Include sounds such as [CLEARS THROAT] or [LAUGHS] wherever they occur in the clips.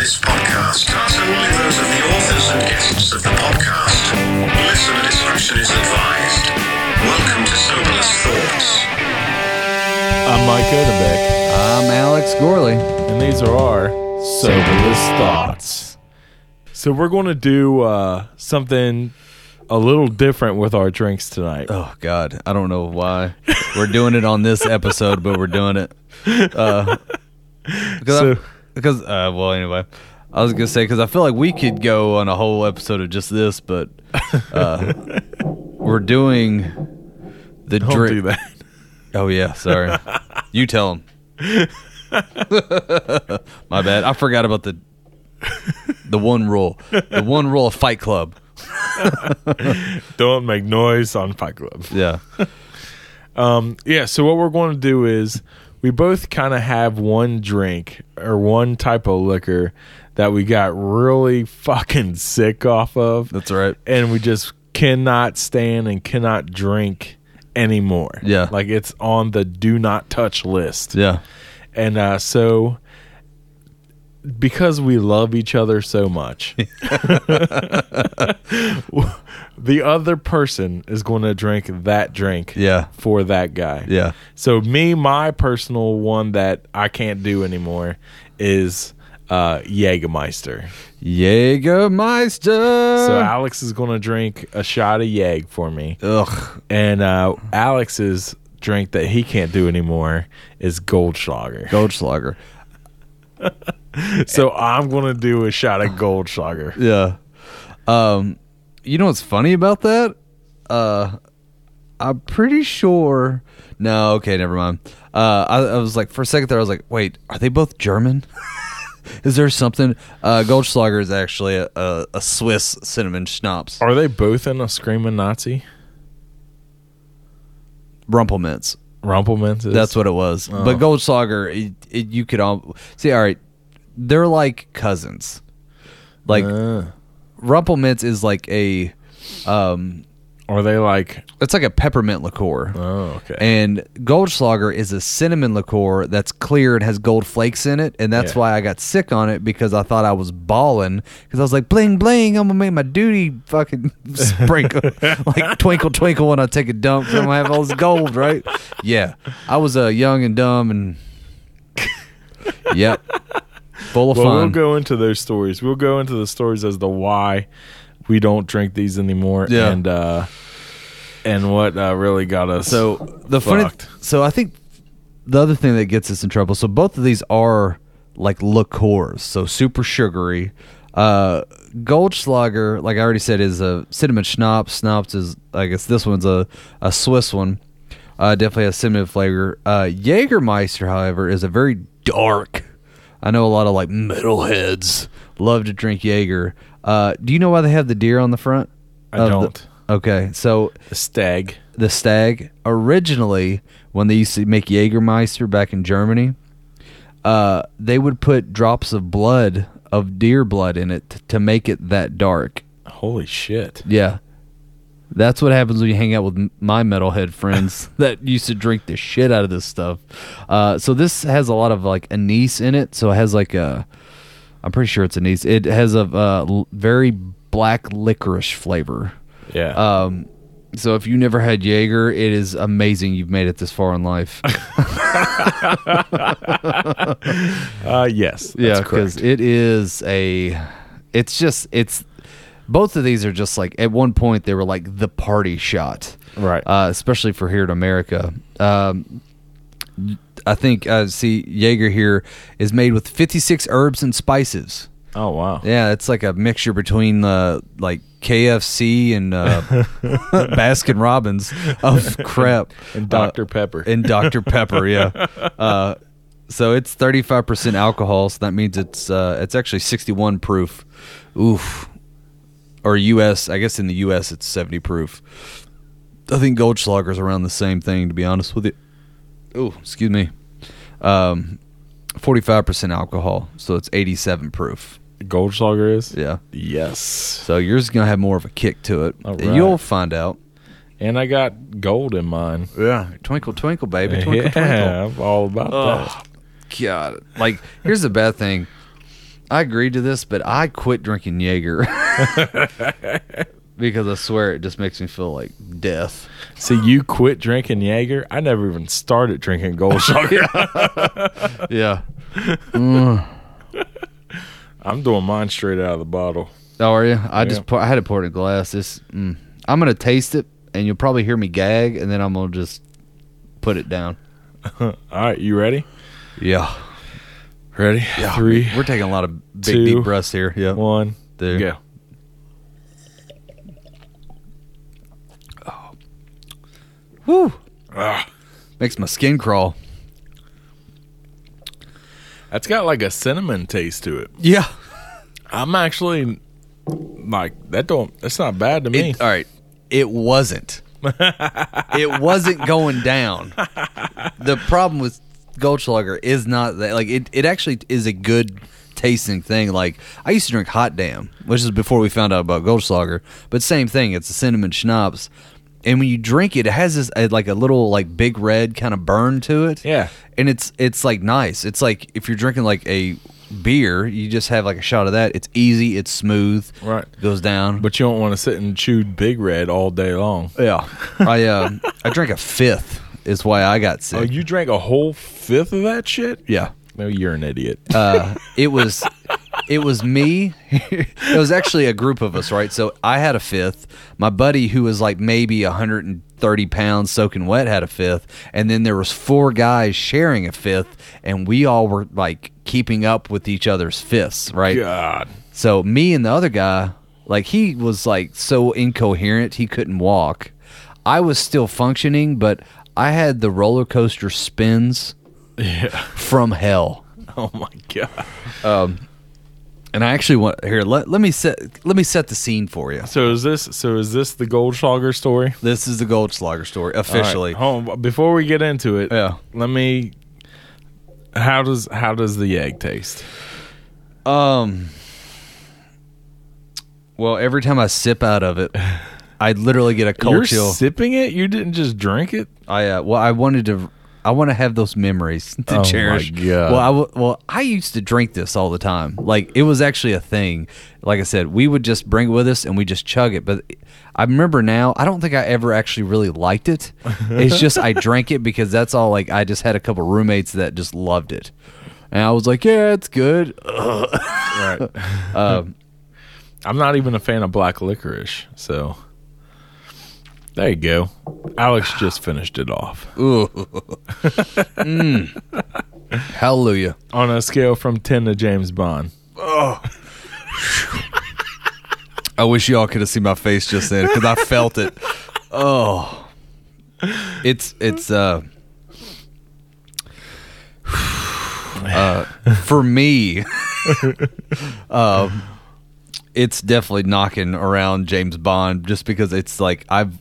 this podcast are solely those of the authors and guests of the podcast. Listener discretion is advised. Welcome to Soberless Thoughts. I'm Mike Odenbeck, I'm Alex Gorley. and these are our soberless thoughts. So we're going to do uh, something a little different with our drinks tonight. Oh God, I don't know why we're doing it on this episode, but we're doing it. Uh, [LAUGHS] because So- I- because uh, well, anyway, I was gonna say because I feel like we could go on a whole episode of just this, but uh, [LAUGHS] we're doing the Don't drink. do that. Oh yeah, sorry. you tell him. [LAUGHS] My bad. I forgot about the the one rule. The one rule of Fight Club. [LAUGHS] Don't make noise on Fight Club. Yeah. Um, yeah. So what we're going to do is we both kind of have one drink or one type of liquor that we got really fucking sick off of. That's right. and we just cannot stand and cannot drink anymore. Yeah. Like it's on the do not touch list. Yeah. And uh, so because we love each other so much, [LAUGHS] [LAUGHS] the other person is going to drink that drink Yeah. for that guy. Yeah. So me, my personal one that I can't do anymore is uh Jägermeister. Jägermeister. So Alex is going to drink a shot of Yag for me. Ugh. And uh, Alex's drink that he can't do anymore is Goldschlager. Goldschlager. So I'm going to do a shot of Goldschlager. Yeah. Um, you know what's funny about that? Uh, I'm pretty sure. No, okay, never mind. Uh, I, I was like, for a second there, I was like, wait, are they both German? [LAUGHS] is there something? Uh, Goldschlager is actually a, a, a Swiss cinnamon schnapps. Are they both in a Screaming Nazi? Rumpleminze. Rumpleminze is? That's what it was. But Goldschlager, it, it, you could all see. All right, they're like cousins. Like Uh, is like a, um, are they like. it's like a peppermint liqueur. Oh, okay. And Goldschlager is a cinnamon liqueur that's clear and has gold flakes in it, and that's Yeah. why I got sick on it because I thought I was balling because I was like bling bling, I'm gonna make my duty fucking [LAUGHS] sprinkle [LAUGHS] like twinkle twinkle when I take a dump. 'cause I'm gonna have all this gold, right? Yeah, I was uh, young and dumb and [LAUGHS] yep, full of well, we'll go into those stories. We'll go into the stories as the why we don't drink these anymore. Yeah. And, uh, and what uh, really got us So the funny, fucked. so I think the other thing that gets us in trouble. So both of these are like liqueurs, so super sugary. Uh, Goldschlager, like I already said, is a cinnamon schnapps. Schnapps is, I guess, this one's a a Swiss one. Uh, definitely has cinnamon flavor. Uh, Jägermeister, however, is a very dark. I know a lot of like metalheads love to drink Jaeger. Uh, do you know why they have the deer on the front? I of the- don't. okay, so the stag. the stag originally when they used to make Jägermeister back in Germany, uh, they would put drops of blood of deer blood in it t- to make it that dark. Holy shit. Yeah. That's what happens when you hang out with m- my metalhead friends [LAUGHS] that used to drink the shit out of this stuff. Uh, so this has a lot of like anise in it. So it has like a, I'm pretty sure it's anise. It has a uh, very black licorice flavor. Yeah. Um, so if you never had Jaeger, it is amazing you've made it this far in life. [LAUGHS] Uh, yes, yeah, because it is a. It's just it's. Both of these are just like at one point they were like the party shot, Right. Uh, especially for here in America. Um, I think uh, see Jaeger here is made with 56 herbs and spices. oh wow. Yeah, it's like a mixture between uh, like KFC and uh, [LAUGHS] Baskin Robbins of crap And Dr. Uh, Pepper. and Dr Pepper. Yeah. [LAUGHS] Uh, so it's thirty five percent alcohol. So that means it's uh, it's actually sixty one proof. Oof. Or U.S. I guess in the U.S. it's seventy proof. I think Goldschlager's around the same thing. To be honest with you. Oh, excuse me. Um, forty five percent alcohol. So it's eighty seven proof. Goldschlager is? Yeah. Yes. So yours is gonna have more of a kick to it. All right. You'll find out. And I got gold in mine. Yeah. Twinkle twinkle, baby. Twinkle [LAUGHS] yeah, twinkle. I'm all about Oh, God. Like, here's the bad thing. I agreed to this, but I quit drinking Jaeger [LAUGHS] [LAUGHS] because I swear it just makes me feel like death. See, you quit drinking Jaeger. I never even started drinking Goldschlager. [LAUGHS] Yeah. I'm doing mine straight out of the bottle. Oh, are you? I just pour, I had to pour it in a glass. This mm. I'm gonna taste it, and you'll probably hear me gag, and then I'm gonna just put it down. [LAUGHS] All right, you ready? Yeah. Ready? Three, We're taking a lot of big two, deep breaths here. Yeah. one, There. go. Woo. Ah, Makes my skin crawl. that's got like a cinnamon taste to it. Yeah. I'm actually like that. Don't. That's not bad to me. It, all right. It wasn't. [LAUGHS] it wasn't going down. The problem with Goldschlager is not that like it, it actually is a good tasting thing. Like I used to drink Hot Damn, which is before we found out about Goldschlager, but same thing. It's a cinnamon schnapps. And when you drink it, it has this uh, like a little like big red kind of burn to it. Yeah. and it's it's like nice. It's like if you're drinking like a beer, you just have like a shot of that. It's easy. It's smooth. Right. goes down. but you don't want to sit and chew Big Red all day long. Yeah, I uh, I drank a fifth. Is why I got sick. Oh, you drank a whole fifth of that shit? yeah, No, you're an idiot. [LAUGHS] uh, it was it was me. [LAUGHS] it was actually a group of us, right? So I had a fifth. My buddy, who was like maybe 130 pounds, soaking wet, had a fifth, and then there was four guys sharing a fifth, and we all were like keeping up with each other's fifths, right? God. So me and the other guy, like he was like so incoherent he couldn't walk. I was still functioning, but I had the roller coaster spins Yeah. from hell. Oh my god. And I actually want here. Let, let me set let me set the scene for you. So is this? So is this the Goldschlager story? This is the Goldschlager story All right, officially. hold on, before we get into it, Yeah. let me. How does how does the egg taste? Um. Well, every time I sip out of it, [LAUGHS] I literally get a cold You're chill. sipping it. You didn't just drink it. I uh, well, I wanted to. I want to have those memories [LAUGHS] to Oh my cherish. God. Well, I w- well, I used to drink this all the time. Like it was actually a thing. Like I said, we would just bring it with us and we just chug it. But I remember now. I don't think I ever actually really liked it. [LAUGHS] It's just I drank it because that's all. Like I just had a couple roommates that just loved it, and I was like, yeah, it's good. Right. [LAUGHS] Um, I'm not even a fan of black licorice, so there you go. Alex just finished it off. ooh. [LAUGHS] Mm. Hallelujah. On a scale from ten to James Bond. I wish y'all could have seen my face just then because I felt it. Oh, it's it's uh, uh for me. [LAUGHS] um, it's definitely knocking around James Bond just because it's like I've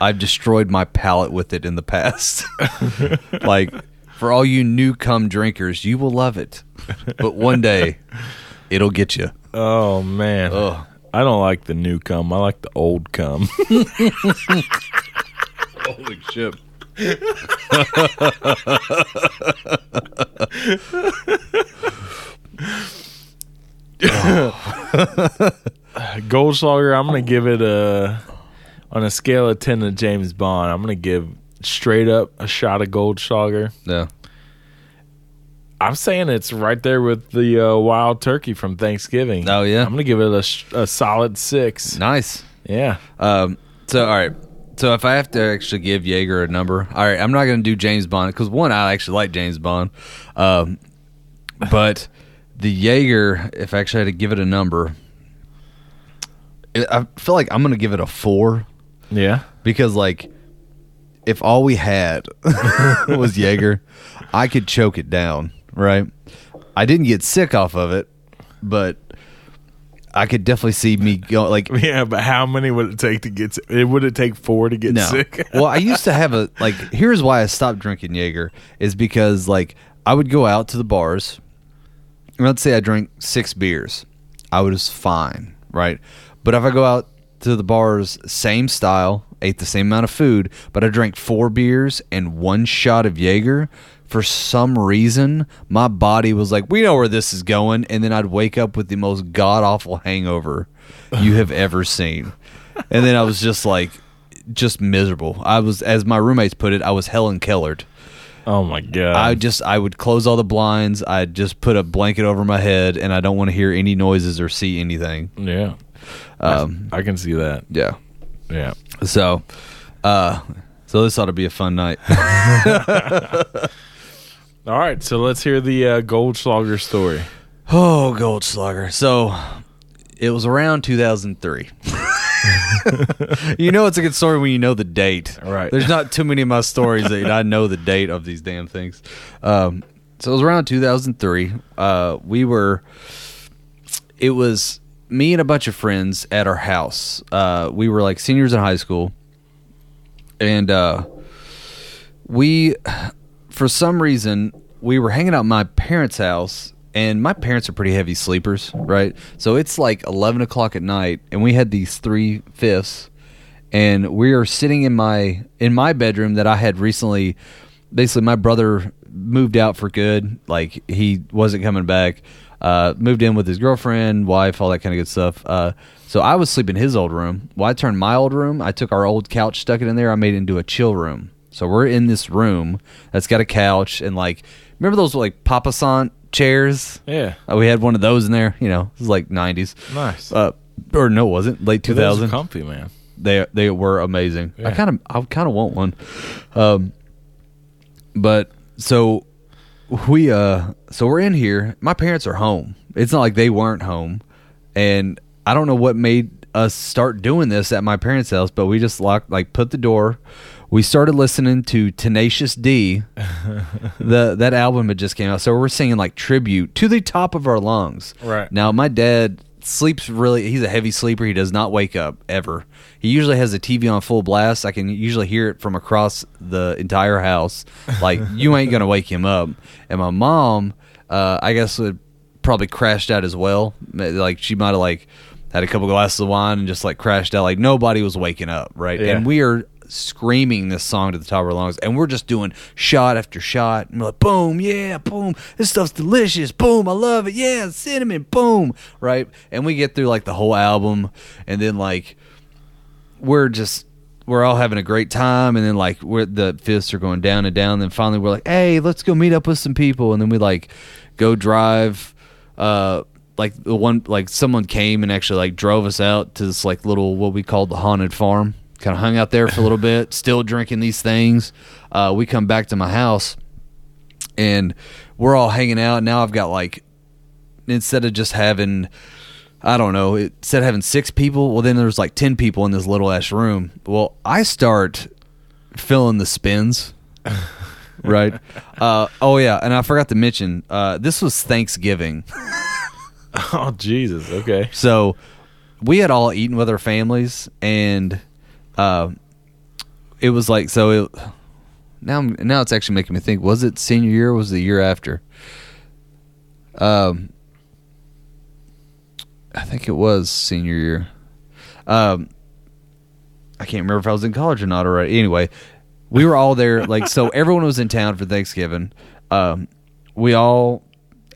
I've destroyed my palate with it in the past. [LAUGHS] like for all you new come drinkers, you will love it, but one day it'll get you. Oh man. Ugh. I don't like the new cum. I like the old cum. [LAUGHS] Holy shit. [LAUGHS] Goldschlager, I'm gonna give it a on a scale of ten to James Bond. I'm gonna give straight up a shot of Goldschlager. Yeah. I'm saying it's right there with the uh, wild turkey from Thanksgiving. Oh, yeah? I'm gonna give it a, a solid six. Nice. Yeah, Um, so all right. So if I have to actually give Jaeger a number, all right, I'm not going to do James Bond because one, I actually like James Bond, um, [LAUGHS] but the Jaeger, if I actually had to give it a number, I feel like I'm going to give it a four yeah. because like if all we had [LAUGHS] was Jaeger, I could choke it down, right? I didn't get sick off of it, but I could definitely see me go like [LAUGHS] Yeah, but how many would it take to get? It would it take four to get no. sick? [LAUGHS] well, I used to have a like. Here's why I stopped drinking Jaeger is because like I would go out to the bars. and Let's say I drank six beers, I was fine, right? But if I go out to the bars, same style, ate the same amount of food, but I drank four beers and one shot of Jaeger, for some reason, my body was like, "We know where this is going," and then I'd wake up with the most god awful hangover you have ever seen, and then I was just like, just miserable. I was, as my roommates put it, I was Helen Kellered. Oh my god. I just I would close all the blinds. I'd just put a blanket over my head, and I don't want to hear any noises or see anything. yeah. Um, I can see that. yeah. Yeah. So, uh, so this ought to be a fun night. [LAUGHS] All right, so let's hear the uh, Goldschlager story. oh, Goldschlager. So, it was around 2003. [LAUGHS] you know it's a good story when you know the date. Right. There's not too many of my stories that I know the date of these damn things. Um, so it was around 2003. Uh, we were. It was me and a bunch of friends at our house. Uh, we were like seniors in high school, and uh, we, for some reason, we were hanging out at my parents' house, and my parents are pretty heavy sleepers, right? So it's like eleven o'clock at night, and we had these three fifths, and we are sitting in my in my bedroom that I had recently. Basically, my brother moved out for good. Like he wasn't coming back. Uh, moved in with his girlfriend, wife, all that kind of good stuff. Uh, so I was sleeping in his old room. Well, I turned my old room. I took our old couch, stuck it in there. I made it into a chill room. So we're in this room that's got a couch and like remember those like Papasan chairs? Yeah. Uh, we had one of those in there. You know, it was like '90s. Nice. Uh, or no, it wasn't late But those 2000. comfy, man. They they were amazing. I kind of I kind of want one. Um, but so we uh so we're in here. My parents are home. It's not like they weren't home, and I don't know what made us start doing this at my parents' house, but we just locked like put the door. We started listening to Tenacious D. [LAUGHS] the that album had just came out, so we're singing like tribute to the top of our lungs. Right. Now my dad sleeps really he's a heavy sleeper. He does not wake up ever. He usually has the TV on full blast. I can usually hear it from across the entire house. Like [LAUGHS] you ain't gonna wake him up. And my mom, uh, I guess would probably crashed out as well. Like she might have like had a couple glasses of wine and just like crashed out. Like nobody was waking up, right? Yeah. And we are screaming this song to the top of our lungs, and we're just doing shot after shot. And we're like, boom, yeah, boom, this stuff's delicious, boom, I love it, yeah, cinnamon, boom, right? And we get through like the whole album, and then like we're just we're all having a great time, and then like we're the fists are going down and down. And then finally we're like, hey, let's go meet up with some people, and then we like go drive. Uh, like the one like someone came and actually like drove us out to this like little what we called the haunted farm kind of hung out there for a little bit still drinking these things uh, we come back to my house and we're all hanging out now i've got like instead of just having i don't know it, instead of having six people well then there's like 10 people in this little ass room well i start filling the spins [LAUGHS] right uh, oh yeah and i forgot to mention uh, this was thanksgiving [LAUGHS] Oh Jesus. Okay. So we had all eaten with our families, and uh, it was like so. It, now, now it's actually making me think: was it senior year? or Was it the year after? Um, I think it was senior year. Um, I can't remember if I was in college or not already. Anyway, we were all there. Like, so [LAUGHS] everyone was in town for Thanksgiving. Um, we all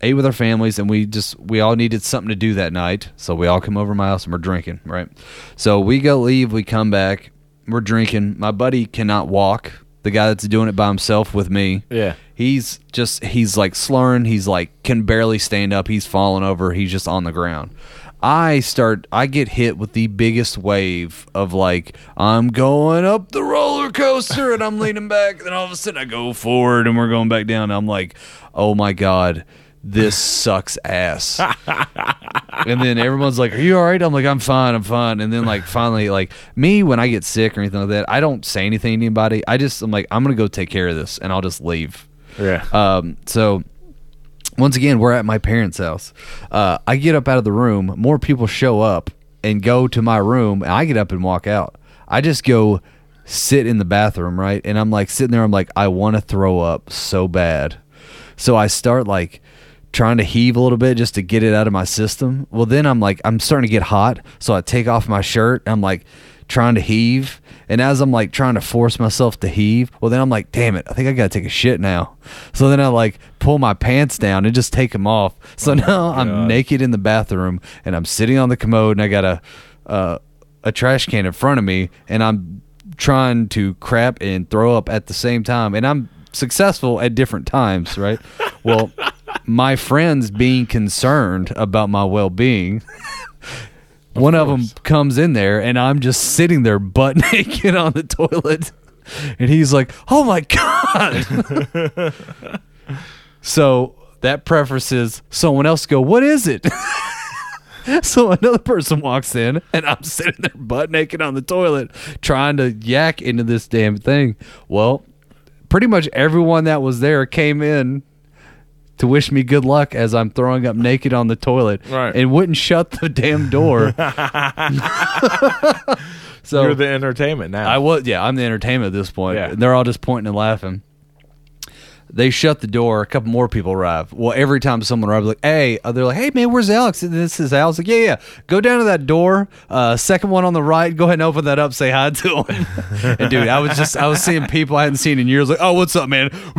ate with our families, and we just we all needed something to do that night. So we all come over to my house and we're drinking. Right. So we go leave. We come back. We're drinking. My buddy cannot walk. The guy that's doing it by himself with me. Yeah. He's just he's like slurring. He's like can barely stand up. He's falling over. He's just on the ground. I start I get hit with the biggest wave of like I'm going up the roller coaster and I'm leaning back and then all of a sudden I go forward and we're going back down. I'm like, "Oh my god, this sucks ass." and then everyone's like, "Are you all right?" I'm like, "I'm fine, I'm fine." And then like finally, like me when I get sick or anything like that, I don't say anything to anybody. I just I'm like, I'm gonna go take care of this, and I'll just leave. Yeah. Um, so once again, we're at my parents' house. Uh, I get up out of the room. More people show up and go to my room, and I get up and walk out. I just go sit in the bathroom, right? And I'm like sitting there. I'm like, I want to throw up so bad. So I start like trying to heave a little bit just to get it out of my system. Well, then I'm like, I'm starting to get hot. So I take off my shirt. I'm like trying to heave. And as I'm like trying to force myself to heave, well, then I'm like, damn it, I think I gotta take a shit now. So then I like pull my pants down and just take them off. So now I'm naked in the bathroom and I'm sitting on the commode and I got a uh, a trash can in front of me and I'm trying to crap and throw up at the same time and I'm successful at different times, right? [LAUGHS] well, my friends being concerned about my well-being one of them comes in there and I'm just sitting there butt [LAUGHS] naked on the toilet and he's like, "Oh my god." [LAUGHS] so that prefaces someone else go, "What is it?" [LAUGHS] so another person walks in and I'm sitting there butt naked on the toilet trying to yak into this damn thing. Well, pretty much everyone that was there came in to wish me good luck as I'm throwing up naked on the toilet Right. and wouldn't shut the damn door. [LAUGHS] [LAUGHS] so You're the entertainment now. I was yeah, I'm the entertainment at this point. Yeah. And they're all just pointing and laughing. They shut the door. A couple more people arrive. Well, every time someone arrives, like, hey, uh, they're like, hey, man, where's Alex? And this is Alex. Like, yeah, yeah. Go down to that door. Uh, second one on the right. Go ahead and open that up. Say hi to him. [LAUGHS] and dude, I was just, I was seeing people I hadn't seen in years. Like, oh, what's up, man? [LAUGHS]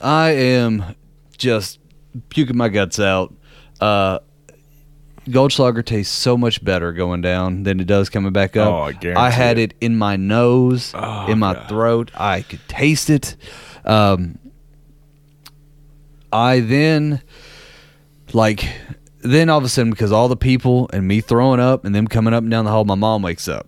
I am just puking my guts out. Uh, Goldschlager tastes so much better going down than it does coming back up. Oh, I guarantee had it. it in my nose, Oh, in my God. throat. I could taste it. Um, I then, like, then all of a sudden, because all the people and me throwing up and them coming up and down the hall, my mom wakes up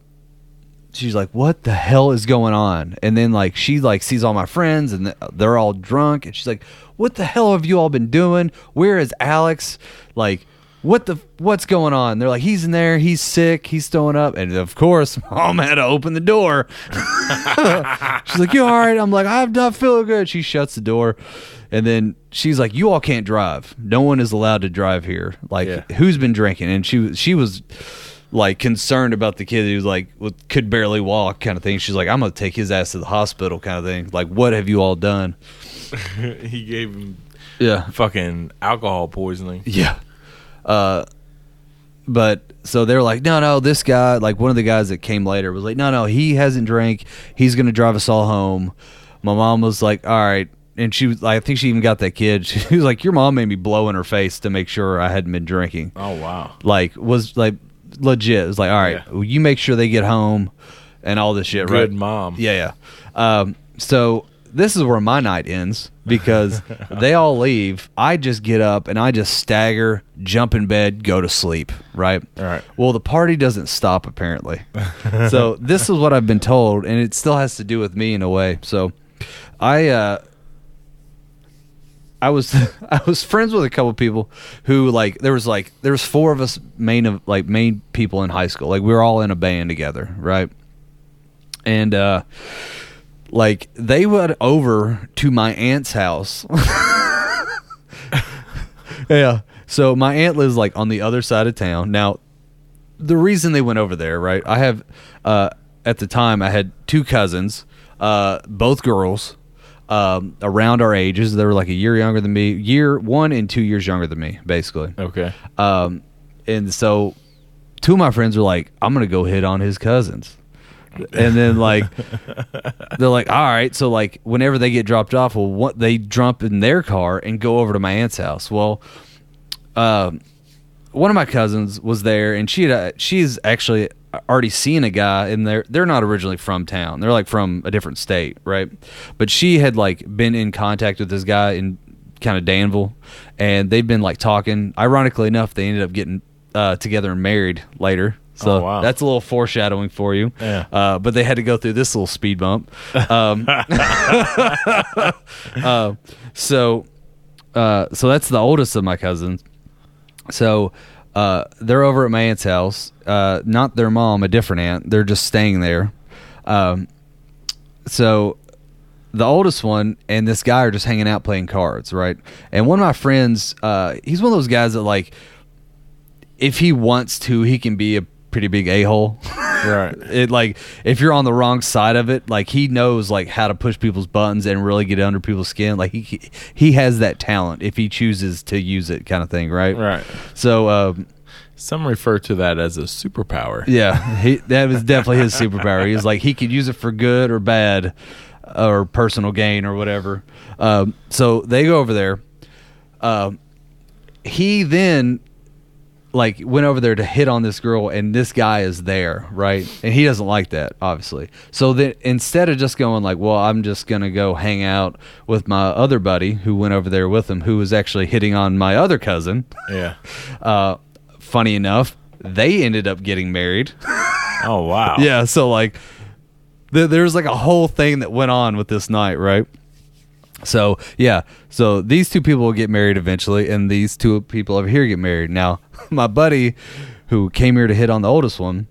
she's like what the hell is going on and then like she like sees all my friends and they're all drunk and she's like what the hell have you all been doing where is alex like what the what's going on? They're like he's in there he's sick he's throwing up. And of course [LAUGHS] mom had to open the door. [LAUGHS] She's like you all right? I'm like i'm not feeling good. She shuts the door. And then she's like you all can't drive. No one is allowed to drive here. Like Yeah. who's been drinking? And she was she was like concerned about the kid. Who's like could barely walk kind of thing. She's like i'm gonna take his ass to the hospital kind of thing. Like what have you all done? [LAUGHS] He gave him yeah. fucking alcohol poisoning. yeah uh but so they're like no no this guy like one of the guys that came later was like no no he hasn't drank he's gonna drive us all home my mom was like all right and she was like i think she even got that kid [LAUGHS] she was like your mom made me blow in her face to make sure i hadn't been drinking Oh wow. like was like legit. It was like, all right, Yeah. well, you make sure they get home and all this shit, Good right? mom. Yeah, yeah. Um, so this is where my night ends because [LAUGHS] they all leave. I just get up and I just stagger, jump in bed, go to sleep. Right. All right. Well, the party doesn't stop apparently. [LAUGHS] so this is what I've been told, and it still has to do with me in a way. So I. uh I was [LAUGHS] I was friends with a couple people who like there was like there was four of us main of like main people in high school like we were all in a band together right and uh like they went over to my aunt's house [LAUGHS] yeah so my aunt lives like on the other side of town now the reason they went over there right I have uh at the time I had two cousins uh both girls um, around our ages. They were like a year younger than me, year one and two years younger than me, basically. Okay. Um, and so two of my friends were like, I'm going to go hit on his cousins. And then like they're like, all right. So like whenever they get dropped off, well, what they jump in their car and go over to my aunt's house. Well, um, one of my cousins was there, and she had, uh, she's actually already seen a guy, and they're they're not originally from town. They're like from a different state, right? But she had like been in contact with this guy in kind of Danville, and they've been like talking. Ironically enough, they ended up getting uh, together and married later. So Oh, wow. that's a little foreshadowing for you. Yeah. Uh, but they had to go through this little speed bump. Um, [LAUGHS] uh, so, uh, so that's the oldest of my cousins. So uh, they're over at my aunt's house. Uh, not their mom, a different aunt. They're just staying there. Um, so the oldest one and this guy are just hanging out playing cards, right? And one of my friends, uh, he's one of those guys that like, if he wants to, he can be a pretty big a hole. [LAUGHS] Right. it like if you're on the wrong side of it, like he knows like how to push people's buttons and really get under people's skin. Like he he has that talent if he chooses to use it, kind of thing, right? Right. So um, Some refer to that as a superpower. Yeah, he, that was definitely his superpower. He was like he could use it for good or bad, or personal gain or whatever. Um, so they go over there. Um, he then like went over there to hit on this girl, and this guy is there, right? And he doesn't like that, obviously. So then instead of just going like, "Well, I'm just gonna go hang out with my other buddy who went over there with him, who was actually hitting on my other cousin," Yeah. [LAUGHS] uh, funny enough, they ended up getting married. [LAUGHS] Oh wow. Yeah, so like th- there's like a whole thing that went on with this night, right? So yeah, so these two people will get married eventually, and these two people over here get married. Now, [LAUGHS] my buddy, who came here to hit on the oldest one,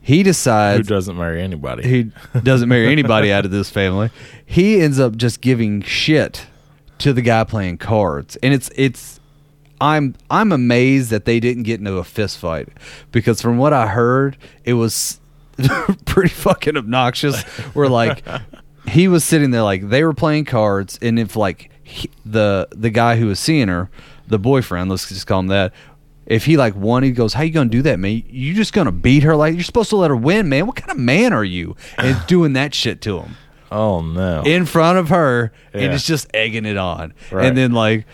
he decides Who doesn't marry anybody? he doesn't marry anybody out of this family. He ends up just giving shit to the guy playing cards, and it's it's. I'm I'm amazed that they didn't get into a fist fight because from what I heard, it was [LAUGHS] pretty fucking obnoxious. We're like he was sitting there like they were playing cards, and if like he, the the guy who was seeing her, the boyfriend, let's just call him that. If he like won, he goes, "How you gonna do that, man? You just gonna beat her? Like you're supposed to let her win, man? What kind of man are you?" And [SIGHS] doing that shit to him oh no. in front of her, and Yeah. it's just egging it on. Right. And then like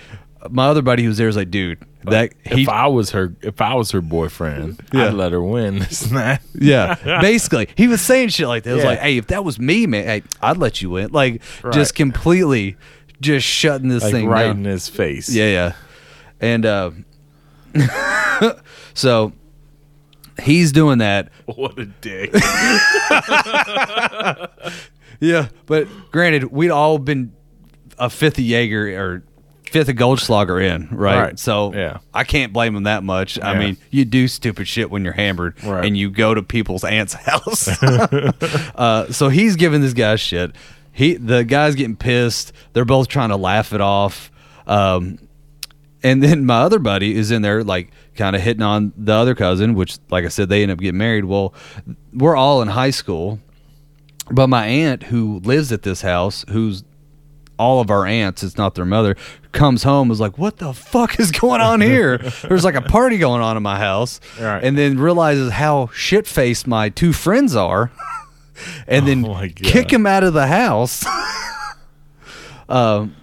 my other buddy who was there was like, "Dude, that he." if I was her, if I was her boyfriend, Yeah. I'd let her win. [LAUGHS] This that. yeah, basically, he was saying shit like that. It was Yeah. like, "Hey, if that was me, man, hey, I'd let you win." Like, Right. just completely, just shutting this Like thing right down. in his face. Yeah, yeah. And uh, [LAUGHS] so he's doing that. [LAUGHS] What a dick. Yeah, but granted, we'd all been a fifth of Jaeger or fifth of Goldschlager in, right? Right. So Yeah. I can't blame him that much. I mean, you do stupid shit when you're hammered Right. and you go to people's aunt's [LAUGHS] house. uh, so he's giving this guy shit. He the guy's getting pissed. They're both trying to laugh it off. Um, and then my other buddy is in there like kind of hitting on the other cousin, which like I said, they end up getting married. Well, we're all in high school. But my aunt, who lives at this house, who's all of our aunts, it's not their mother, comes home is like, "What the fuck is going on here?" [LAUGHS] There's like a party going on in my house, Right. and then realizes how shit faced my two friends are, [LAUGHS] and then Oh kick him out of the house. [LAUGHS] um,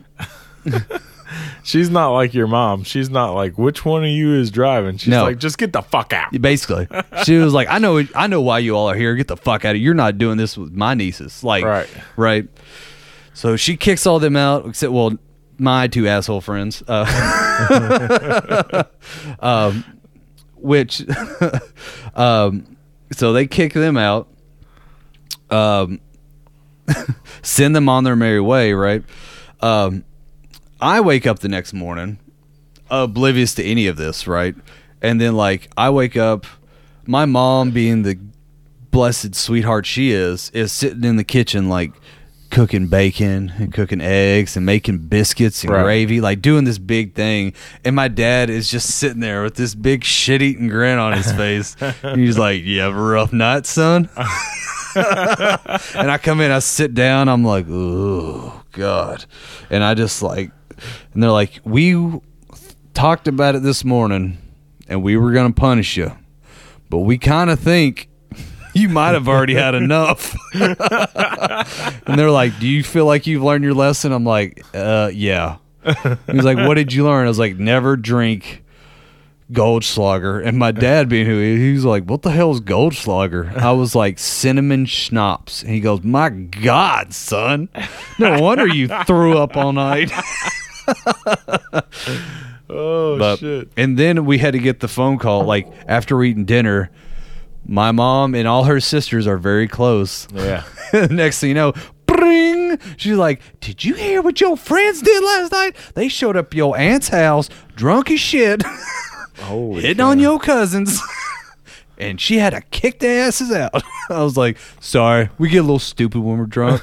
She's not like your mom. She's not like which one of you is driving. She's No. like, just get the fuck out. basically, she was like, "I know, I know why you all are here. Get the fuck out of. Here. You're not doing this with my nieces." Like, Right. right. So she kicks all them out, except well, my two asshole friends. Uh, [LAUGHS] um, which, [LAUGHS] um, so they kick them out. Um, [LAUGHS] send them on their merry way, right? Um, I wake up the next morning, oblivious to any of this, right? And then, like, I wake up, my mom, being the blessed sweetheart she is, is sitting in the kitchen, like, cooking bacon and cooking eggs and making biscuits and Right. gravy, like, doing this big thing. And my dad is just sitting there with this big shit eating grin on his face. [LAUGHS] he's like, You have a rough night, son? [LAUGHS] and I come in, I sit down, I'm like, oh god, and I just like, and they're like, we talked about it this morning, and we were gonna punish you, but we kind of think [LAUGHS] you might have already had enough. [LAUGHS] and they're like, do you feel like you've learned your lesson? I'm like, uh, yeah. He's like, what did you learn? I was like, never drink. Goldschlager. And my dad being who he, he was like, What the hell is Goldschlager? I was like, Cinnamon schnapps. And he goes, My God, son. No wonder you threw up all night. [LAUGHS] Oh But- shit. And then we had to get the phone call. Like, after eating dinner, my mom and all her sisters are very close. Yeah. [LAUGHS] Next thing you know, bring. She's like, Did you hear what your friends did last night? They showed up your aunt's house, drunk as shit. [LAUGHS] Hitting cow. on your cousins. [LAUGHS] and she had to kick their asses out. I was like, sorry, we get a little stupid when we're drunk.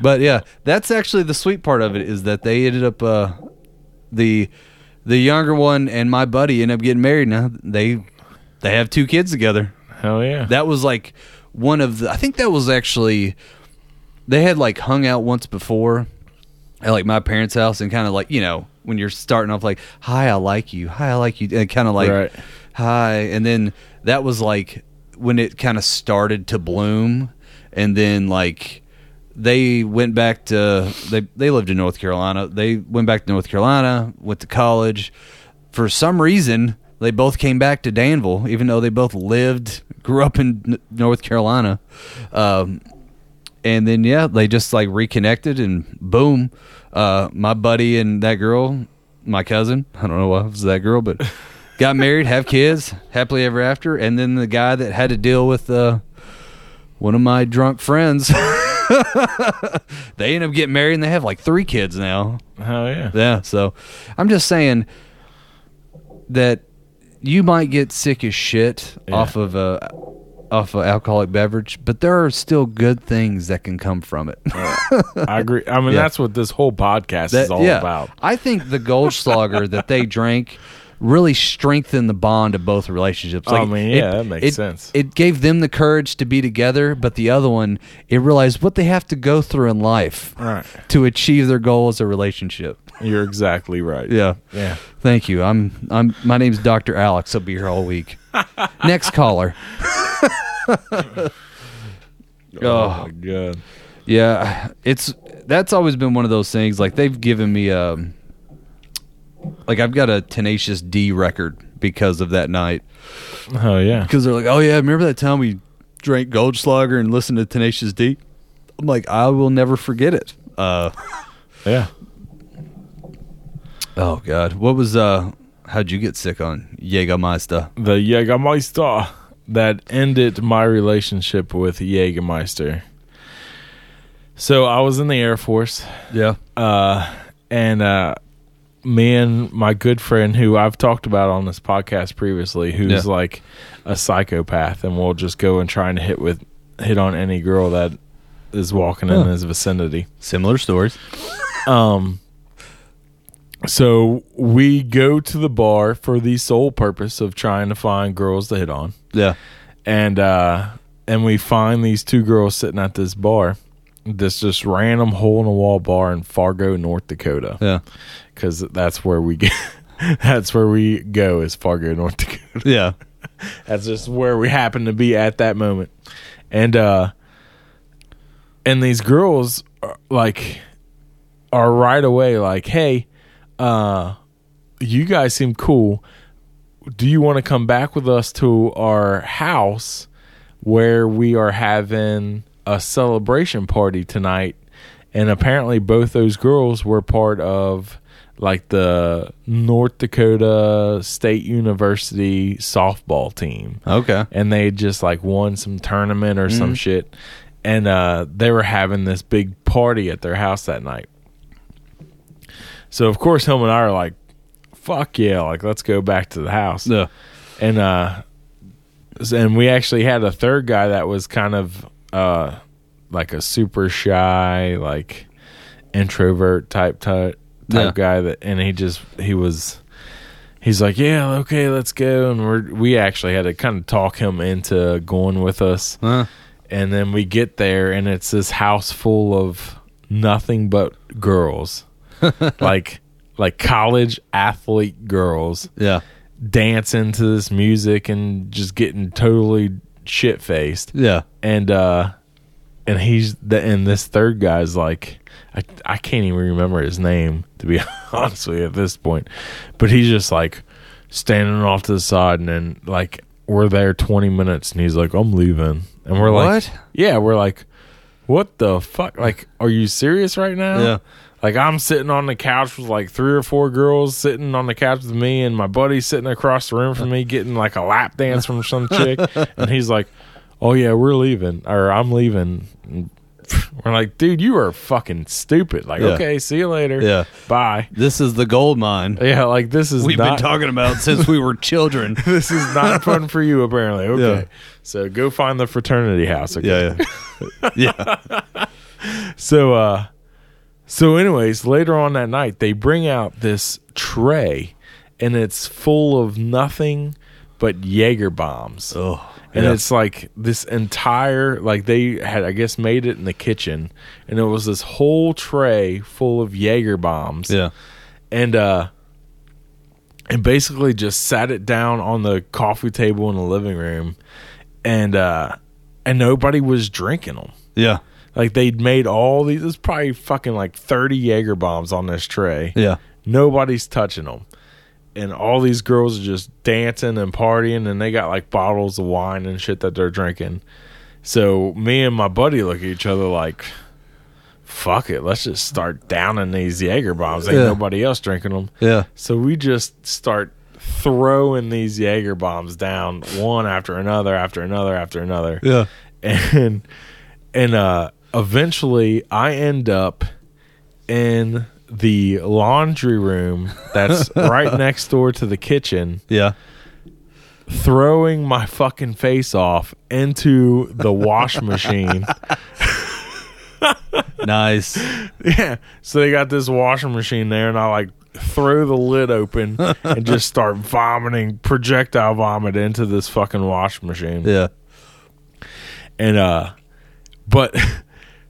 but yeah, that's actually the sweet part of it is that they ended up uh, the the younger one and my buddy ended up getting married now. They they have two kids together. Hell yeah. That was like one of the I think that was actually they had like hung out once before at like my parents' house and kind of like, you know, when you're starting off like, "Hi, I like you. Hi, I like you," and kind of like, Right. "Hi," and then that was like when it kind of started to bloom, and then like they went back to they they lived in North Carolina. They went back to North Carolina, went to college. For some reason, they both came back to Danville, even though they both lived, grew up in North Carolina. Um, and then yeah, they just like reconnected, and boom, uh, my buddy and that girl, my cousin, I don't know why it was that girl, but [LAUGHS] got married, have kids, happily ever after. And then the guy that had to deal with uh, one of my drunk friends. [LAUGHS] they end up getting married and they have like three kids now. Hell yeah. Yeah, so I'm just saying that you might get sick as shit Yeah. off of a off of alcoholic beverage, but there are still good things that can come from it. I agree. I mean, [LAUGHS] Yeah. that's what this whole podcast is all yeah, about. I think the Goldschlager that they drank really strengthened the bond of both relationships. I mean, yeah, that makes it- sense. It gave them the courage to be together, but the other one, it realized what they have to go through in life Right. to achieve their goal as a relationship. You're exactly right. Yeah. Yeah. Thank you. I'm I'm my name's Dr. Alex. I'll be here all week. Next caller. [LAUGHS] Oh, Oh. my god. Yeah, it's that's always been one of those things like they've given me um like I've got a Tenacious D record because of that night. Oh yeah. Because they're like, "Oh yeah, remember that time we drank Goldschlager and listened to Tenacious D?" I'm like, "I will never forget it." Uh Yeah. Oh god. What was uh how'd you get sick on Jägermeister? The Jägermeister that ended my relationship with Jägermeister. So I was in the Air Force. Yeah. uh, and uh, me and my good friend who I've talked about on this podcast previously, who's Yeah. like a psychopath, and will just go and try and hit with hit on any girl that is walking in his vicinity. Similar stories. Um, so we go to the bar for the sole purpose of trying to find girls to hit on, Yeah. and uh, and we find these two girls sitting at this bar, this just random hole in the wall bar in Fargo, North Dakota Yeah. because that's where we get. [LAUGHS] that's where we go is Fargo, North Dakota. Yeah. [LAUGHS] That's just where we happen to be at that moment, and uh, and these girls are, like are right away like, hey, uh, you guys seem cool. Do you want to come back with us to our house where we are having a celebration party tonight? And apparently, both those girls were part of like the North Dakota State University softball team Okay. and they just like won some tournament or some shit and uh they were having this big party at their house that night so of course him and i are like fuck yeah like let's go back to the house Yeah. and uh and we actually had a third guy that was kind of uh like a super shy like introvert type type, type Yeah. guy that and he just he was he's like yeah okay let's go and we're we actually had to kind of talk him into going with us Huh. and then we get there and it's this house full of nothing but girls [LAUGHS] like like college athlete girls Yeah. dancing to this music and just getting totally shit faced Yeah. and uh and he's the and this third guy's like I, I can't even remember his name to be [LAUGHS] honest with you at this point but he's just like standing off to the side and then like we're there 20 minutes and he's like i'm leaving and we're like What? yeah we're like what the fuck like are you serious right now Yeah. Like i'm sitting on the couch with like three or four girls sitting on the couch with me and my buddy sitting across the room from me getting like a lap dance from some chick [LAUGHS] and he's like oh yeah we're leaving or i'm leaving And we're like dude you are fucking stupid like Yeah. okay see you later Yeah. bye This is the gold mine yeah like this is we've not, been talking about since we were children. [LAUGHS] this is not fun for you apparently okay Yeah. so go find the fraternity house okay? Yeah. Yeah. [LAUGHS] yeah. So uh so anyways, later on that night they bring out this tray and it's full of nothing but Jaeger bombs. Oh. And yeah. it's like this entire like they had I guess made it in the kitchen and it was this whole tray full of Jaeger bombs. Yeah. and uh, and basically just sat it down on the coffee table in the living room, and uh, and nobody was drinking them. Yeah. Like they'd made all these. There's probably fucking like thirty Jaeger bombs on this tray. Yeah. Nobody's touching them. And all these girls are just dancing and partying, and they got like bottles of wine and shit that they're drinking. So me and my buddy look at each other like, "Fuck it, let's just start downing these Jaeger bombs. Ain't Yeah. nobody else drinking them." Yeah. So we just start throwing these Jaeger bombs down one after another, after another, after another Yeah. and and uh eventually I end up in the laundry room that's [LAUGHS] right next door to the kitchen Yeah. throwing my fucking face off into the wash machine [LAUGHS] Nice. yeah so they got this washing machine there and I like throw the lid open and just [LAUGHS] start vomiting projectile vomit into this fucking wash machine Yeah. and uh but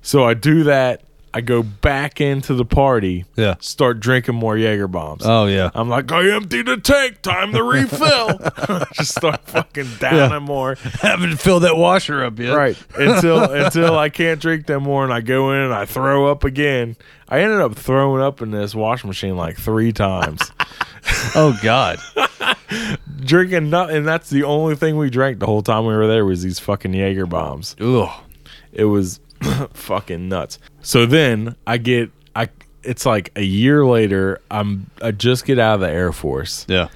so i do that i go back into the party Yeah. start drinking more jaeger bombs Oh yeah. i'm like i emptied the tank time to refill [LAUGHS] [LAUGHS] just start fucking downing Yeah. more Haven't filled that washer up yet. right [LAUGHS] until until i can't drink them more and i go in and i throw up again i ended up throwing up in this washing machine like three times Oh God. drinking nothing and that's the only thing we drank the whole time we were there was these fucking jaeger bombs Ugh. It was [COUGHS] fucking nuts. So then I get I it's like a year later, I'm I just get out of the Air Force Yeah.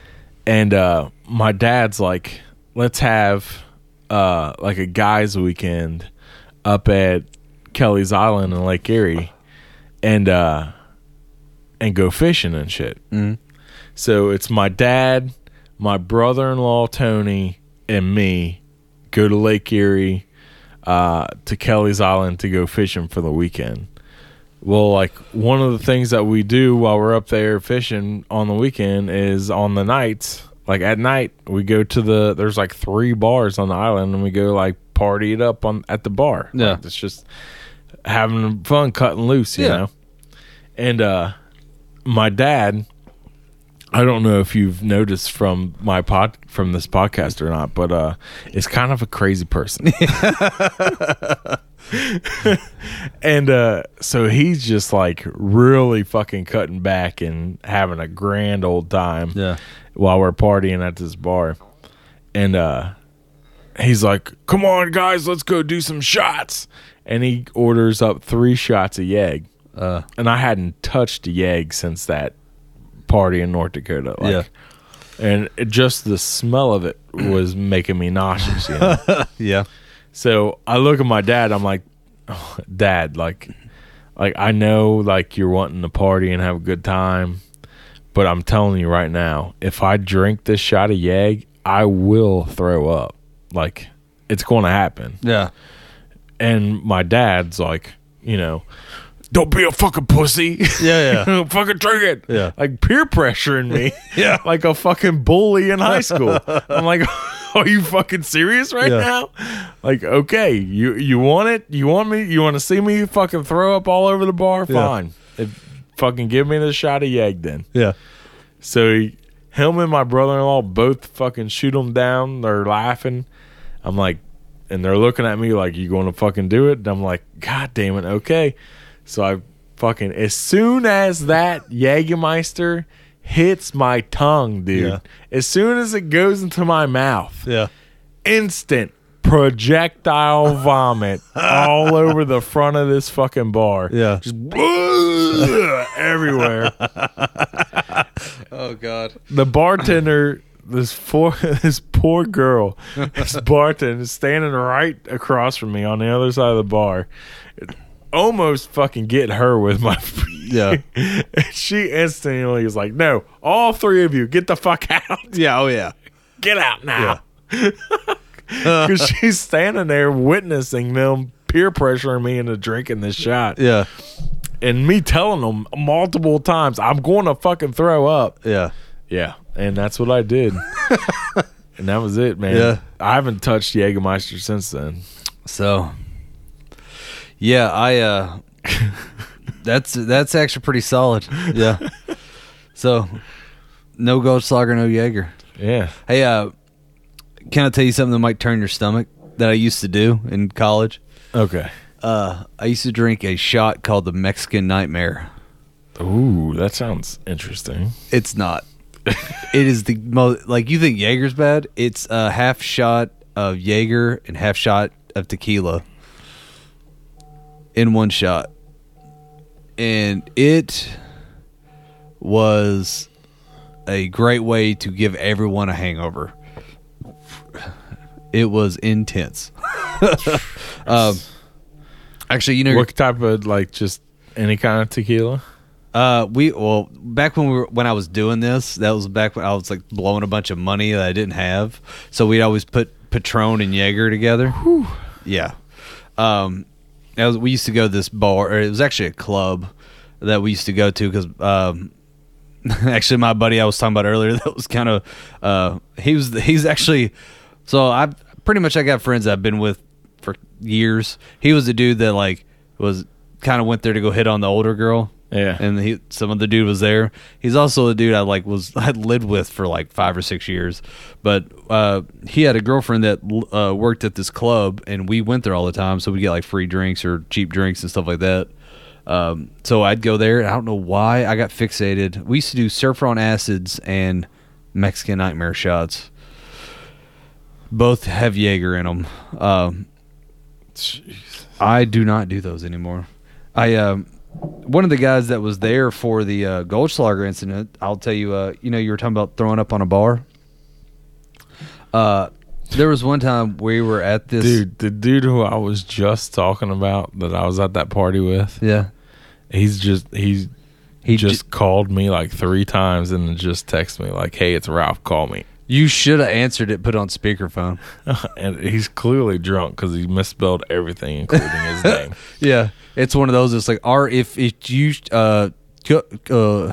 and uh my dad's like, let's have uh like a guys weekend up at Kelleys Island in Lake Erie and uh and go fishing and shit. Mhm. So it's my dad, my brother in law Tony, and me go to Lake Erie uh, to Kelleys Island to go fishing for the weekend. Well, like one of the things that we do while we're up there fishing on the weekend is on the nights, like at night, we go to the there's like three bars on the island and we go like party it up on at the bar. Yeah. Like, it's just having fun cutting loose, you Yeah. know. And uh my dad I don't know if you've noticed from my pod from this podcast or not, but uh is kind of a crazy person. [LAUGHS] and uh so he's just like really fucking cutting back and having a grand old time Yeah. while we're partying at this bar. And uh he's like, "Come on guys, let's go do some shots." And he orders up 3 shots of Yeg. Uh. And I hadn't touched a Yeg since that party in North Dakota. Like, Yeah. And it, just the smell of it was [CLEARS THROAT] making me nauseous, you know. [LAUGHS] Yeah. So I look at my dad. I'm like, oh, Dad, like, like I know, like you're wanting to party and have a good time, but I'm telling you right now, if I drink this shot of Yeg, I will throw up. Like, it's going to happen. Yeah. And my dad's like, you know, don't be a fucking pussy. Yeah. Yeah. [LAUGHS] fucking drink it. Yeah. Like peer pressuring me. [LAUGHS] Yeah. Like a fucking bully in high school. [LAUGHS] I'm like, are you fucking serious right Yeah. now? Like, okay, you you want it? You want me? You want to see me fucking throw up all over the bar? Yeah. Fine. If, fucking give me the shot of Yeg then. Yeah. So he, him and my brother in law both fucking shoot him down. They're laughing. I'm like, and they're looking at me like, you going to fucking do it? And I'm like, God damn it, okay. So I fucking, as soon as that Jägermeister hits my tongue, dude, Yeah. as soon as it goes into my mouth, Yeah. instant projectile vomit all [LAUGHS] over the front of this fucking bar. Yeah. Just everywhere. [LAUGHS] Oh God. the bartender this poor [LAUGHS] this poor girl this bartender is standing right across from me on the other side of the bar almost fucking get her with my [LAUGHS] Yeah. [LAUGHS] she instantly was like no all three of you get the fuck out [LAUGHS] Yeah. Oh yeah. get out now because she's standing there witnessing them peer pressuring me into drinking this shot Yeah. and me telling them multiple times i'm going to fucking throw up Yeah. yeah, and that's what I did. and that was it, man. Yeah. I haven't touched Jägermeister since then. So. Yeah, I. uh [LAUGHS] That's that's actually pretty solid. Yeah. [LAUGHS] So, no Goldschlager, no Jaeger. Yeah. Hey, uh, can I tell you something that might turn your stomach that I used to do in college? Okay. Uh, I used to drink a shot called the Mexican Nightmare. Ooh, that sounds interesting. It's not. it is the most like you think Jaeger's bad. It's a half shot of Jaeger and half shot of tequila in one shot, and it was a great way to give everyone a hangover. It was intense. [LAUGHS] um, actually, you know, What type of like just any kind of tequila? Uh, we well back when we were when I was doing this, that was back when I was like blowing a bunch of money that I didn't have. So we'd always put Patron and Jaeger together. Yeah. Um, was, we used to go to this bar. It was actually a club that we used to go to because um, [LAUGHS] actually my buddy I was talking about earlier [LAUGHS] that was kind of uh he was he's actually so I've pretty much I got friends I've been with for years. He was the dude that like was kind of went there to go hit on the older girl. Yeah. And he some of the dude was there. He's also a dude I like was [LAUGHS] I lived with for like 5 or 6 years. But uh he had a girlfriend that uh worked at this club and we went there all the time so we get like free drinks or cheap drinks and stuff like that. Um, so I'd go there. And I don't know why I got fixated. We used to do Surfer on acids and Mexican Nightmare shots. Both have Jaeger in them. Um, I do not do those anymore. I um, one of the guys that was there for the uh, Goldschlager incident. I'll tell you. Uh, you know, you were talking about throwing up on a bar. Uh, there was one time we were at this Dude, the dude who I was just talking about that I was at that party with, Yeah, he's just he's he he ju- just called me like three times and just texted me like, "Hey, it's Ralph. Call me." You should have answered it. Put on speakerphone. [LAUGHS] and he's clearly drunk because he misspelled everything, including his [LAUGHS] name. Yeah, it's one of those. It's like, R if if you uh co- uh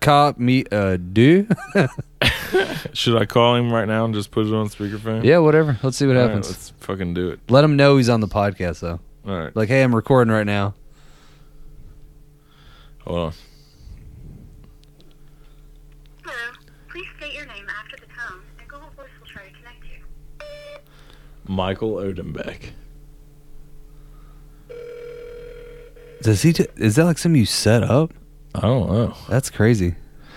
cop me uh do [LAUGHS] Should I call him right now and just put it on speakerphone? yeah whatever. Let's see what All right, happens. let's fucking do it. Let him know he's on the podcast though. All right, Like, hey, I'm recording right now. hold on. Hello. Please state your name after the tone, and Google Voice will try to connect you. Michael Odenbeck. Does he? T- is that like something you set up? I don't know. That's crazy.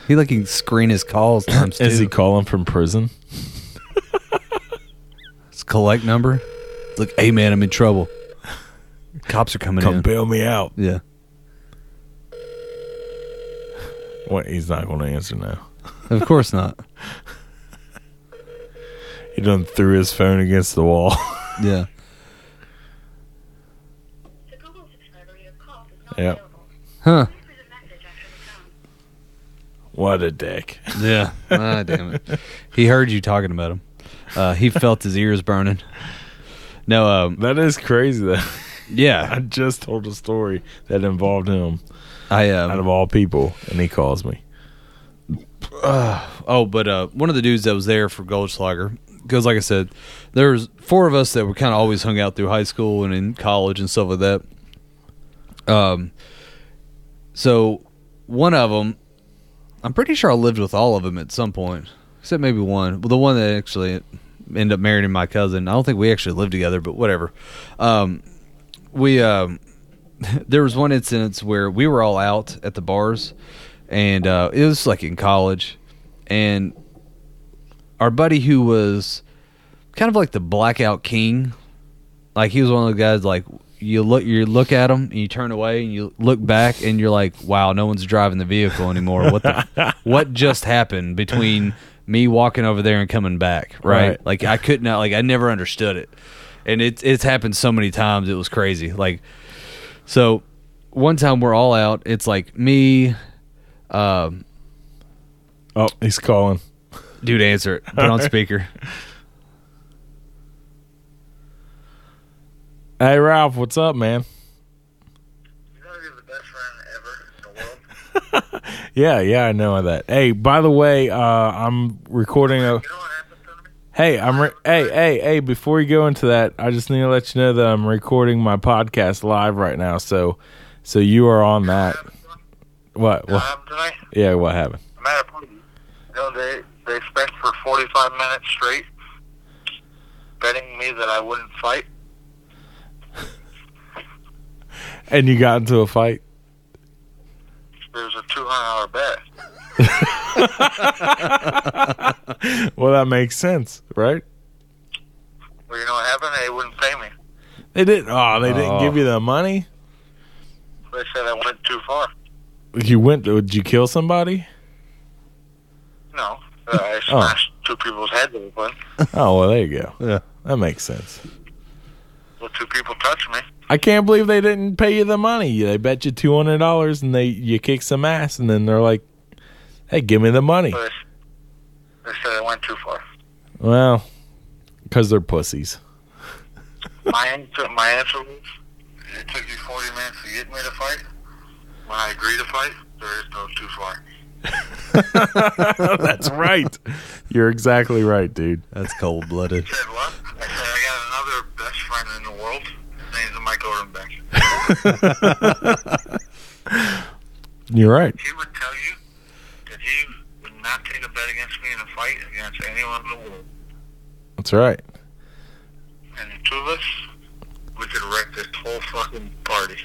He like can screen his calls times two. [LAUGHS] Is he calling from prison? [LAUGHS] His collect number? It's like, hey man, I'm in trouble. Cops are coming Come in. bail me out. Yeah. What? He's not going to answer now. Of course not. [LAUGHS] He done threw his phone against the wall. [LAUGHS] Yeah. The Google subscriber you have called is not Yep. Huh. Please leave a message after the tone. what a dick. [LAUGHS] Yeah. ah, damn it. He heard you talking about him. Uh, he felt his ears burning. No, um, That is crazy. Though. Yeah. [LAUGHS] I just told a story that involved him I out of um, all people, and he calls me. oh, but uh, one of the dudes that was there for Goldschlager, because like I said, there's four of us that were kind of always hung out through high school and in college and stuff like that. Um, so one of them, I'm pretty sure I lived with all of them at some point, except maybe one. Well, the one that actually ended up marrying my cousin. I don't think we actually lived together, but whatever. Um, we um, [LAUGHS] there was one instance where we were all out at the bars, and uh, it was like in college, and our buddy who was kind of like the blackout king, like he was one of the guys like you look you look at him and you turn away and you look back and you're like wow no one's driving the vehicle anymore. What the [LAUGHS] what just happened between me walking over there and coming back? Right, Right. like I couldn't like I never understood it. And it's it's happened so many times it was crazy. Like so one time we're all out it's like me um Oh, he's calling. Dude answer it put on [LAUGHS] speaker Hey, Ralph, what's up, man? You know you're the best friend ever in the world. Yeah, yeah, I know that. Hey, by the way, uh, I'm recording a. You know what to me? Hey, I'm. Re- hey, hey, hey! Before you go into that, I just need to let you know that I'm recording my podcast live right now. So, so you are on that. What? What What? happened to me? Yeah, what happened? I'm at a party. You know, they they spent for 45 minutes straight betting me that I wouldn't fight. [LAUGHS] And you got into a fight. It was a $200 bet. [LAUGHS] Well, that makes sense, right? Well, you know what happened? They wouldn't pay me. They didn't. Oh, they didn't Oh. give you the money. They said I went too far. You went. Did you kill somebody? No, uh, I smashed two people's heads open. Oh well, there you go. Yeah. That makes sense. Well, two people touched me. I can't believe they didn't pay you the money. They bet you two hundred dollars, and they you kick some ass, and then they're like, "Hey, give me the money." But they said I went too far. Well, because they're pussies. My answer, my answer was, it took you 40 minutes to get me to fight. When I agree to fight, there is no too far. [LAUGHS] That's right. You're exactly right, dude. That's cold blooded. said what? I said I got another best friend in the world. His name's Mike Odenbeck. [LAUGHS] You're right. He would tell you that he would not take a bet against me in a fight against anyone in the world. That's right. And the two of us, we could wreck this whole fucking party.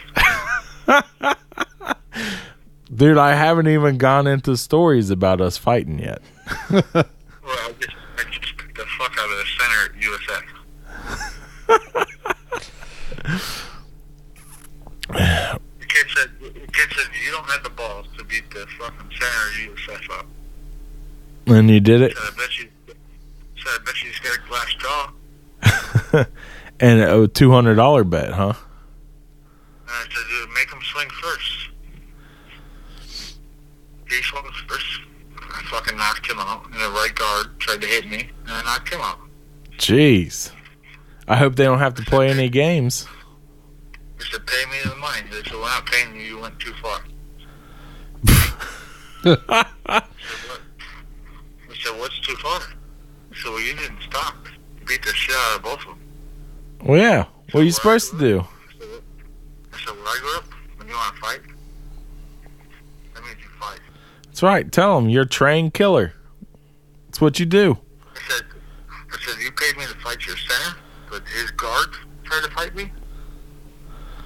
[LAUGHS] Dude, I haven't even gone into stories about us fighting yet. [LAUGHS] Well, I just, I just picked the fuck out of the center at USF. [LAUGHS] the kid said, the kid said, you don't have the balls to beat the fucking center USF up. And you did it. Said, I bet you, said, I bet you just got a glass jaw. [LAUGHS] and a two hundred dollar bet, huh? And I said, dude, make him swing first. First. I fucking knocked him out. And the right guard tried to hit me, and I knocked him out. Jeez. I hope they don't have to play any games. He said, pay me the money. They said, we're not paying you. You went too far. [LAUGHS] I said, what? I said, what's too far? He said, well, you didn't stop. You beat the shit out of both of them. Well, yeah. What are you supposed to do? I said, I when I grow up, when you want to fight, that means you fight. That's right. Tell them you're a trained killer. That's what you do. I said, I said, you paid me to fight your center, but his guard tried to fight me?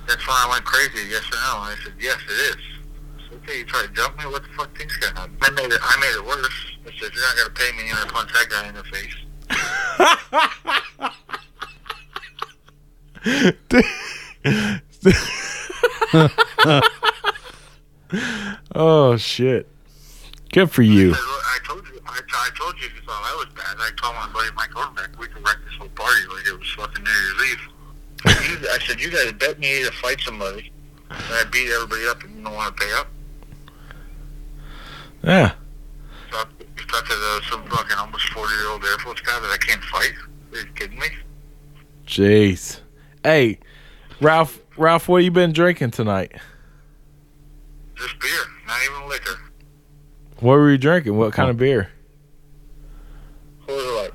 That's why I went crazy, yes or no? And I said, yes, it is. I said, okay, you try to jump me? What the fuck thing's going to happen? I made it, I made it worse. I said, you're not going to pay me, you're and I punched that guy in the face. [LAUGHS] oh shit. Good for you. I, said, "Look, I told you, I, I told you you thought I was bad. I told my buddy Mike Orbeck, we could wreck this whole party like it was fucking New Year's Eve. You, I said, you guys bet me to fight somebody, and I beat everybody up, and you don't want to pay up. Yeah. I you thought that uh, some fucking almost 40 year old Air Force guy that I can't fight? Are you kidding me? Jeez. Hey, Ralph. Ralph, what you been drinking tonight? Just beer, not even liquor. What were you drinking? What kind of beer? What was it like?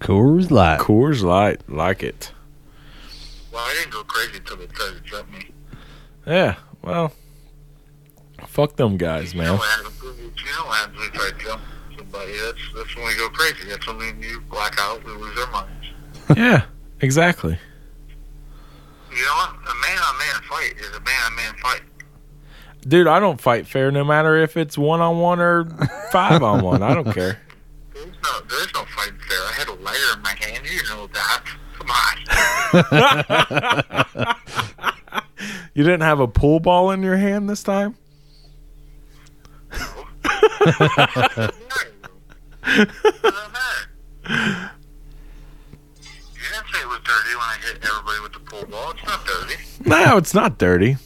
Coors Light. Coors Light. Like it. Well, I didn't go crazy until they tried to jump me. Yeah. Well, fuck them guys, You man. what happens? You know what happens when you try to jump somebody? That's that's when we go crazy. That's when me and you black out. We lose our minds. [LAUGHS] yeah. Exactly. You know what? A man on man fight is a man on man fight. Dude, I don't fight fair no matter if it's one on one or five on one. I don't care. [LAUGHS] There's no, there's no fighting fair. I had a lighter in my hand. You know that. Come on. [LAUGHS] You didn't have a pool ball in your hand this time? Matter. [LAUGHS] You didn't say it was dirty when I hit everybody with the pool ball. It's not dirty. No, it's not dirty.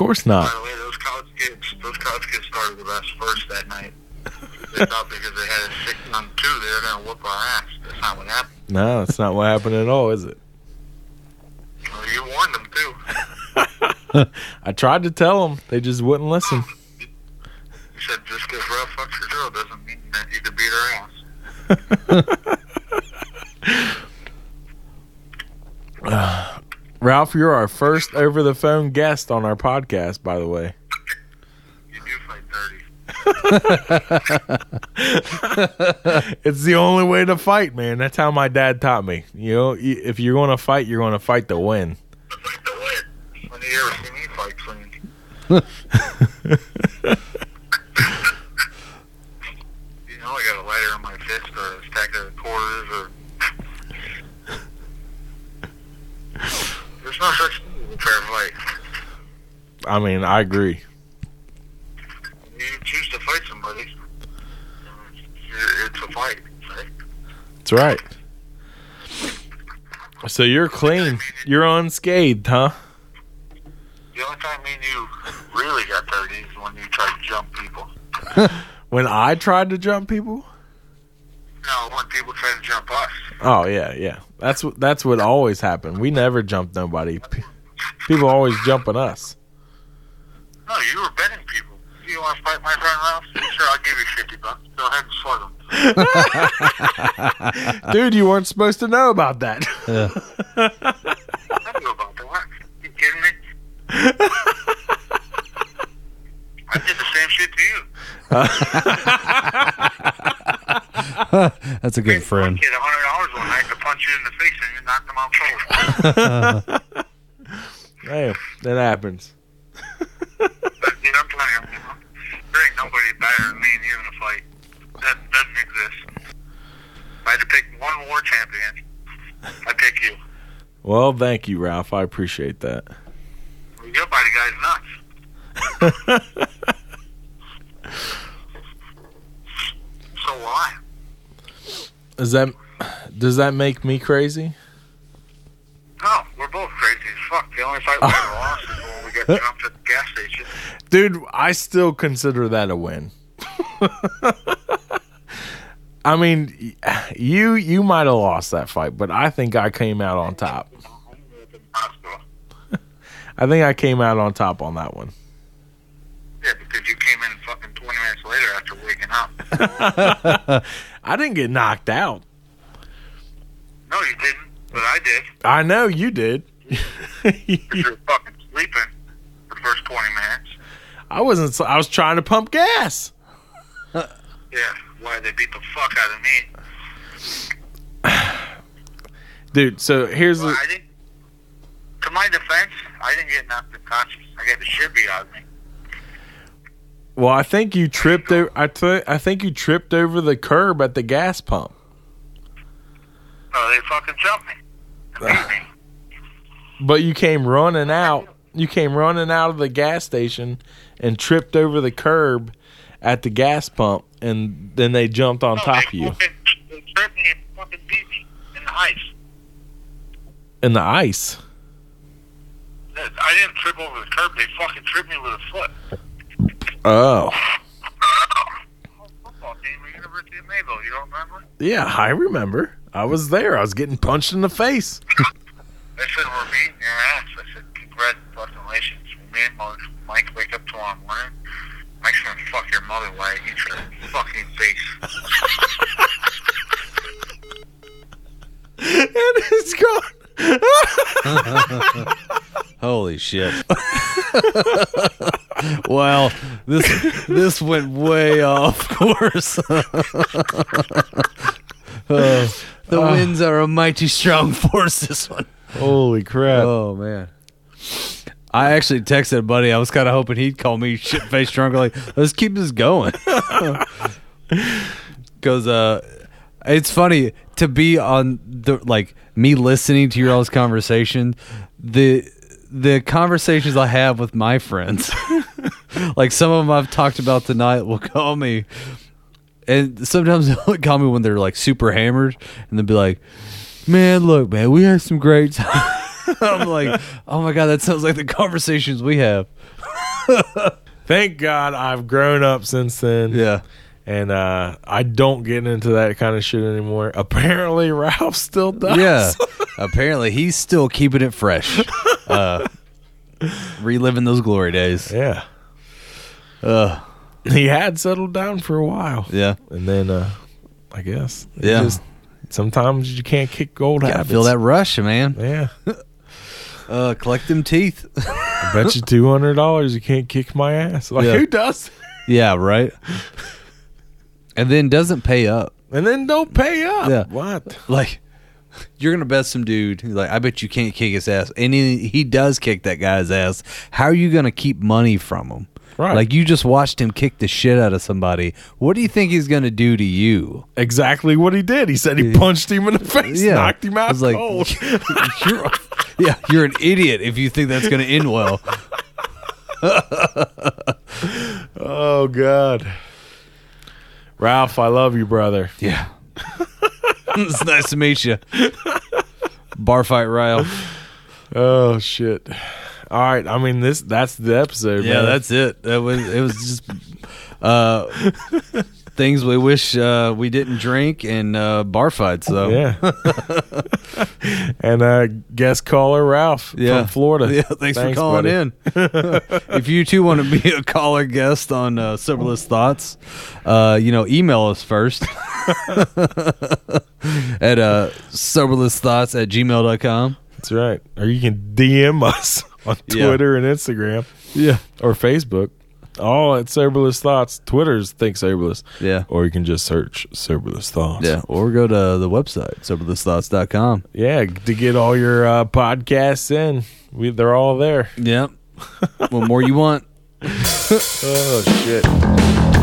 Of course By not. the way, those college kids, those college kids started with us first that night. They thought because they had a six on two, they were going to whoop our ass. That's not what happened. No, that's not what happened at all, is it? Well, you warned them too. [LAUGHS] I tried to tell them. They just wouldn't listen. You said just because Ralph fucks your girl doesn't mean that you could beat her ass. [LAUGHS] [LAUGHS] [SIGHS] [SIGHS] Uh, Ralph, you're our first over the phone guest on our podcast, by the way. You do fight [LAUGHS] dirty. it's the only way to fight, man. That's how my dad taught me. You know, if you're going to fight, you're going to fight to win. Like the win. When you ever see me fight clean. you know, I got a lighter on my fist or a stack of quarters or. There's no such thing as a fair fight. I mean, I agree. You choose to fight somebody. It's a fight, right? That's right. So you're clean. You're unscathed, huh? The only time me and you really got dirty is when you tried to jump people. [LAUGHS] When I tried to jump people? No, when people try to jump us. Oh yeah, yeah. That's what that's what always happened. We never jumped nobody. P- People always jumping us. No, you were betting people. Do you want to fight my friend Ralph? Sure, I'll give you 50 bucks. Go ahead and slug him. [LAUGHS] Dude, you weren't supposed to know about that. I knew about that. You kidding me? [LAUGHS] I did the same shit to you. [LAUGHS] [LAUGHS] That's a good friend. One kid $100 one night to punch you in the face and you knocked him out cold. [LAUGHS] Hey, that happens. But, dude, I'm telling you, there ain't nobody better than me and you in a fight. That doesn't exist. If I had to pick one war champion, I'd pick you. Well, thank you, Ralph. I appreciate that. Your body guy's nuts. [LAUGHS] so why? Is that does that make me crazy? No, we're both crazy as fuck. The only fight we ever lost is when we got [LAUGHS] jumped at the gas station. Dude, I still consider that a win. I mean, you you might have lost that fight, but I think I came out on top. [LAUGHS] I think I came out on top on that one. Yeah, because you came in fucking 20 minutes later after waking up. [LAUGHS] I didn't get knocked out. No, you didn't, but I did. I know you did. You were fucking sleeping for the first 20 minutes. [LAUGHS] I wasn't. I was trying to pump gas. [LAUGHS] Yeah, why they beat the fuck out of me. [SIGHS] Dude, so here's Well, the I didn't. To my defense, I didn't get knocked unconscious. I got the shit beat out of me. Well. I think you tripped. Over, I th- I think you tripped over the curb at the gas pump. No, they fucking jumped me. [SIGHS] But you came running out. You came running out of the gas station and tripped over the curb at the gas pump, and then they jumped on No, top of you they tripped me and fucking beat me in the ice. in the ice. I didn't trip over the curb. They fucking tripped me with a foot. Oh, Football team at University of Mayville. You don't remember? yeah, I remember. I was there. I was getting punched in the face. [LAUGHS] They said we're beating your ass. I said congrats, congratulations. Me and Mike, Mike wake up tomorrow morning. Mike's gonna fuck your mother while I eat your fucking face. [LAUGHS] and it's gone. [LAUGHS] Holy shit! [LAUGHS] well, this this went way off course. [LAUGHS] Uh, the winds are a mighty strong force. This one. Holy crap! Oh man. I actually texted a buddy. I was kind of hoping he'd call me shit faced drunk. Like, let's keep this going. Because uh, it's funny to be on the like me listening to your all's conversation. The the conversations I have with my friends, [LAUGHS] like some of them I've talked about tonight, will call me, and sometimes [LAUGHS] they'll call me when they're like super hammered, and they'll be like, "Man, look, man, we had some great." Time. [LAUGHS] I'm like, oh my god, that sounds like the conversations we have. Thank God I've grown up since then. Yeah. And uh, I don't get into that kind of shit anymore. [LAUGHS] Apparently, Ralph still does. Yeah. [LAUGHS] Apparently, he's still keeping it fresh. Uh, [LAUGHS] reliving those glory days. yeah. Uh, He had settled down for a while, yeah. and then uh, I guess Yeah. just- sometimes you can't kick gold habits. feel that rush, man. Yeah, Uh, collect them teeth. I bet you two hundred dollars you can't kick my ass. Like Yeah. who does? Yeah, right. And then doesn't pay up. and then don't pay up. Yeah. What? Like you're gonna bet some dude who's like, I bet you can't kick his ass, and he, he does kick that guy's ass. How are you gonna keep money from him? Right. Like you just watched him kick the shit out of somebody. What do you think he's gonna do to you? Exactly what he did. He said he punched him in the face, Yeah. knocked him out like, cold. [LAUGHS] you're, yeah, you're an idiot if you think that's gonna end well. [LAUGHS] oh God, Ralph, I love you, brother. Yeah. [LAUGHS] it's nice to meet you. Bar fight Ralph. Oh shit. All right. I mean this. That's the episode. Yeah, man. that's it. That was it was just uh things we wish uh we didn't drink and uh bar fights though. yeah. [LAUGHS] [LAUGHS] and uh, guest caller Ralph Yeah. from Florida. Yeah, thanks, for calling buddy. in. [LAUGHS] if you too want to be a caller guest on uh, Soberless Thoughts, uh, you know, email us first at uh, soberlessthoughts at gmail.com. That's right. Or you can DM us on Yeah. Twitter and Instagram Yeah. or Facebook. All at Soberless Thoughts. Twitter's Think Soberless. Yeah. Or you can just search Soberless Thoughts. Yeah. Or go to the website, soberlessthoughts.com. Yeah. To get all your uh, podcasts in, we they're all there. Yep. what more you want? [LAUGHS] Oh shit.